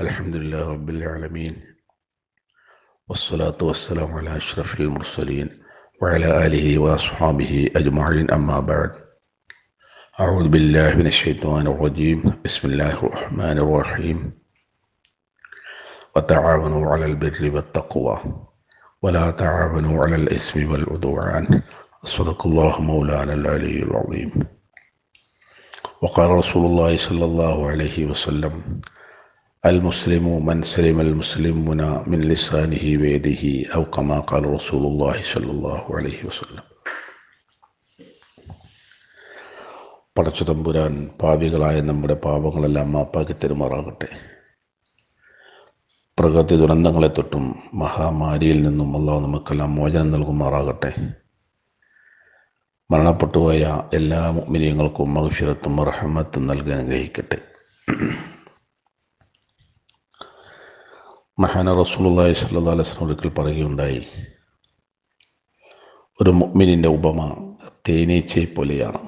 الحمد لله رب العالمين والصلاة والسلام على أشرف المرسلين وعلى آله وأصحابه أجمعين أما بعد. أعوذ بالله من الشيطان الرجيم. بسم الله الرحمن الرحيم. وتعاونوا على البر والتقوى ولا تعاونوا على الإثم والعدوان. صدق الله مولانا العلي العظيم. وقال رسول الله صلى الله عليه وسلم المسلم من سلم المسلمون من لسانه ويده أو كما قال رسول الله صلى الله عليه وسلم പടച്ചു തമ്പുരാൻ പാപികളായ നമ്മുടെ പാപങ്ങളെല്ലാം മാപ്പാക്കി തെരുമാറാകട്ടെ പ്രകൃതി ദുരന്തങ്ങളെ തൊട്ടും മഹാമാരിയിൽ നിന്നും അള്ളാഹു നമുക്കെല്ലാം മോചനം നൽകുമാറാകട്ടെ മരണപ്പെട്ടുപോയ എല്ലാ മിനിയങ്ങൾക്കും മഹുഷിരത്തും റഹമത്തും നൽകാൻ അനുഗ്രഹിക്കട്ടെ മഹാന റസൂലുള്ളാഹി സ്വല്ലല്ലാഹു അലൈഹി വസല്ലം ഒരിക്കൽ പറയുകയുണ്ടായി ഒരു മുഅ്മിനിന്റെ ഉപമ തേനീച്ചയെ പോലെയാണ്.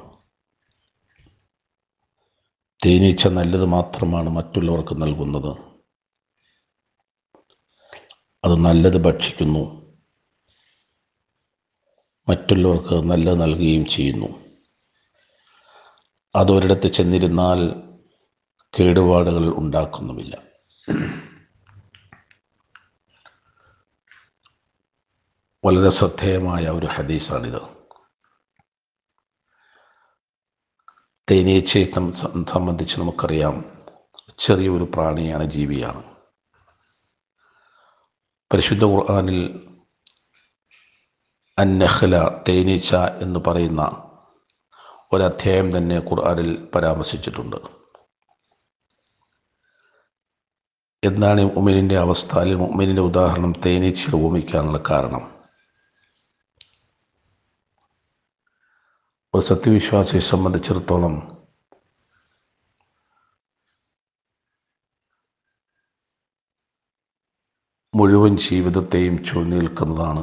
തേനീച്ച നല്ലത് മാത്രമാണ് മറ്റുള്ളവർക്ക് നൽകുന്നത്. അത് നല്ലത് ഭക്ഷിക്കുന്നു. മറ്റുള്ളവർക്ക് നല്ല നൽകുകയും ചെയ്യുന്നു. അതൊരിടത്ത് ചെന്നിരുന്നാൽ കേടുപാടുകൾ ഉണ്ടാക്കുന്നുമില്ല. വളരെ ശ്രദ്ധേയമായ ഒരു ഹദീസാണിത്. തേനീച്ചയെ സംബന്ധിച്ച് നമുക്കറിയാം ചെറിയൊരു പ്രാണിയാണ് ജീവിയാണ്. പരിശുദ്ധ ഖുർആാനിൽ അന്നഹ്ല തേനീച്ച എന്ന് പറയുന്ന ഒരധ്യായം തന്നെ ഖുർആാനിൽ പരാമർശിച്ചിട്ടുണ്ട്. എന്താണ് ഉമ്മനിന്റെ അവസ്ഥ അല്ലെങ്കിൽ ഉമ്മനിന്റെ ഉദാഹരണം തേനീച്ചയുടെ ഉപമിക്കാനുള്ള കാരണം. ഒരു സത്യവിശ്വാസിയെ സംബന്ധിച്ചിടത്തോളം മുഴുവൻ ജീവിതത്തെയും ചൂഴ്ന്നു നിൽക്കുന്നതാണ്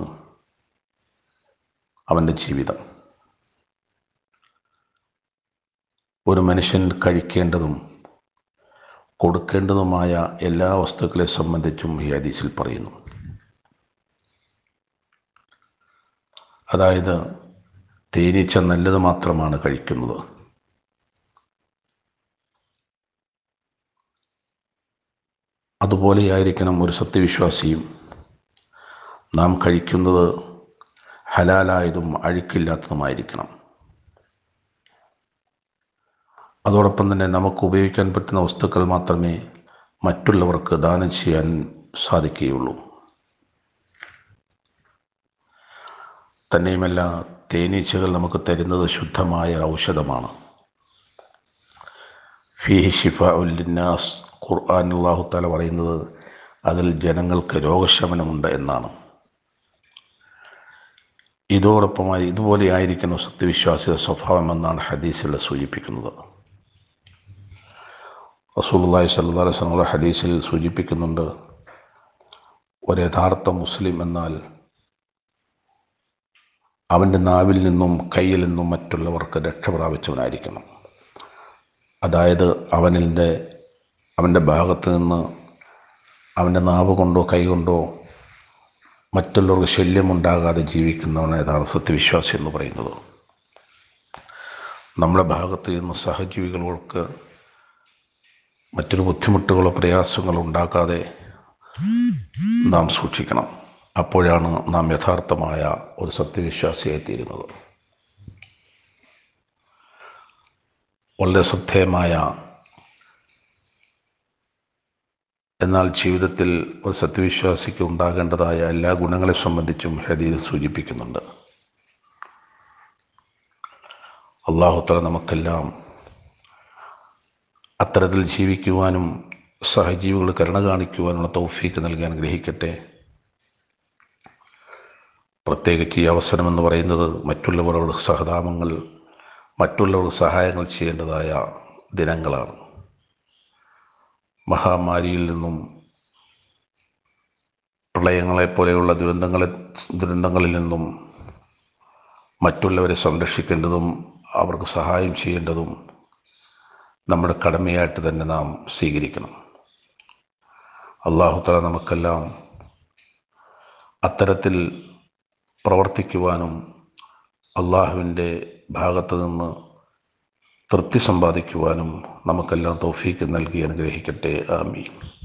അവന്റെ ജീവിതം. ഒരു മനുഷ്യൻ കഴിക്കേണ്ടതും കൊടുക്കേണ്ടതുമായ എല്ലാ വസ്തുക്കളെ സംബന്ധിച്ചും ഈ ഹദീസിൽ പറയുന്നു. അതായത് തേനീച്ച നല്ലത് മാത്രമാണ് കഴിക്കുന്നത്. അതുപോലെയായിരിക്കണം ഒരു സത്യവിശ്വാസിയും. നാം കഴിക്കുന്നത് ഹലാലായതും അഴുക്കില്ലാത്തതുമായിരിക്കണം. അതോടൊപ്പം തന്നെ നമുക്ക് ഉപയോഗിക്കാൻ പറ്റുന്ന വസ്തുക്കൾ മാത്രമേ മറ്റുള്ളവർക്ക് ദാനം ചെയ്യാൻ സാധിക്കുകയുള്ളൂ. തന്നെയുമല്ല തേനീച്ചകൾ നമുക്ക് തരുന്നത് ശുദ്ധമായ ഔഷധമാണ്. ഫിഹി ഷിഫ ഉല്ലിന്നാസ് ഖുർആൻ അള്ളാഹു താല പറയുന്നത് അതിൽ ജനങ്ങൾക്ക് രോഗശമനമുണ്ട് എന്നാണ്. ഇതോടൊപ്പമായി ഇതുപോലെ ആയിരിക്കണം സത്യവിശ്വാസിക സ്വഭാവം എന്നാണ് ഹദീസിൽ സൂചിപ്പിക്കുന്നത്. റസൂലുള്ളാഹി സ്വല്ലല്ലാഹു അലൈഹി വസല്ലം ഹദീസിൽ സൂചിപ്പിക്കുന്നുണ്ട് ഒരു യഥാർത്ഥ മുസ്ലിം എന്നാൽ അവന്റെ നാവിൽ നിന്നും കയ്യിൽ നിന്നും മറ്റുള്ളവർക്ക് രക്ഷ പ്രാപിച്ചവനായിരിക്കണം. അതായത് അവനിന്റെ അവന്റെ ഭാഗത്ത് നിന്ന് അവന്റെ നാവ് കൊണ്ടോ കൈ കൊണ്ടോ മറ്റുള്ളവർക്ക് ശല്യമുണ്ടാകാതെ ജീവിക്കുന്നവനാണ് യഥാർത്ഥ സത്യവിശ്വാസി എന്ന് പറയുന്നത്. നമ്മുടെ ഭാഗത്ത് നിന്ന് സഹജീവികൾക്ക് മറ്റൊരു ബുദ്ധിമുട്ടുകളോ പ്രയാസങ്ങളോ ഉണ്ടാക്കാതെ നാം സൂക്ഷിക്കണം. അപ്പോഴാണ് നാം യഥാർത്ഥമായ ഒരു സത്യവിശ്വാസിയായി തീരുന്നത്. വളരെ ശ്രദ്ധേയമായ എന്നാൽ ജീവിതത്തിൽ ഒരു സത്യവിശ്വാസിക്ക് ഉണ്ടാകേണ്ടതായ എല്ലാ ഗുണങ്ങളെ സംബന്ധിച്ചും ഹദീസ് സൂചിപ്പിക്കുന്നുണ്ട്. അള്ളാഹുത്തല നമുക്കെല്ലാം അത്തരത്തിൽ ജീവിക്കുവാനും സഹജീവികൾ കരുണ കാണിക്കുവാനുള്ള തൗഫീക്ക് നൽകാൻ ഗ്രഹിക്കട്ടെ. പ്രത്യേകിച്ച് ഈ അവസരം എന്ന് പറയുന്നത് മറ്റുള്ളവരോട് സഹതാപങ്ങൾ മറ്റുള്ളവർക്ക് സഹായങ്ങൾ ചെയ്യേണ്ടതായ ദിനങ്ങളാണ്. മഹാമാരിയിൽ നിന്നും പ്രളയങ്ങളെപ്പോലെയുള്ള ദുരന്തങ്ങളെ ദുരന്തങ്ങളിൽ നിന്നും മറ്റുള്ളവരെ സംരക്ഷിക്കേണ്ടതും അവർക്ക് സഹായം ചെയ്യേണ്ടതും നമ്മുടെ കടമയായിട്ട് തന്നെ നാം സ്വീകരിക്കണം. അള്ളാഹുത്തല നമുക്കെല്ലാം അത്തരത്തിൽ പ്രവർത്തിക്കുവാനും അള്ളാഹുവിന്റെ ഭാഗത്തു നിന്ന് തൃപ്തി സമ്പാദിക്കുവാനും നമുക്കെല്ലാം തൗഫീക്ക് നൽകി അനുഗ്രഹിക്കട്ടെ. ആമീൻ.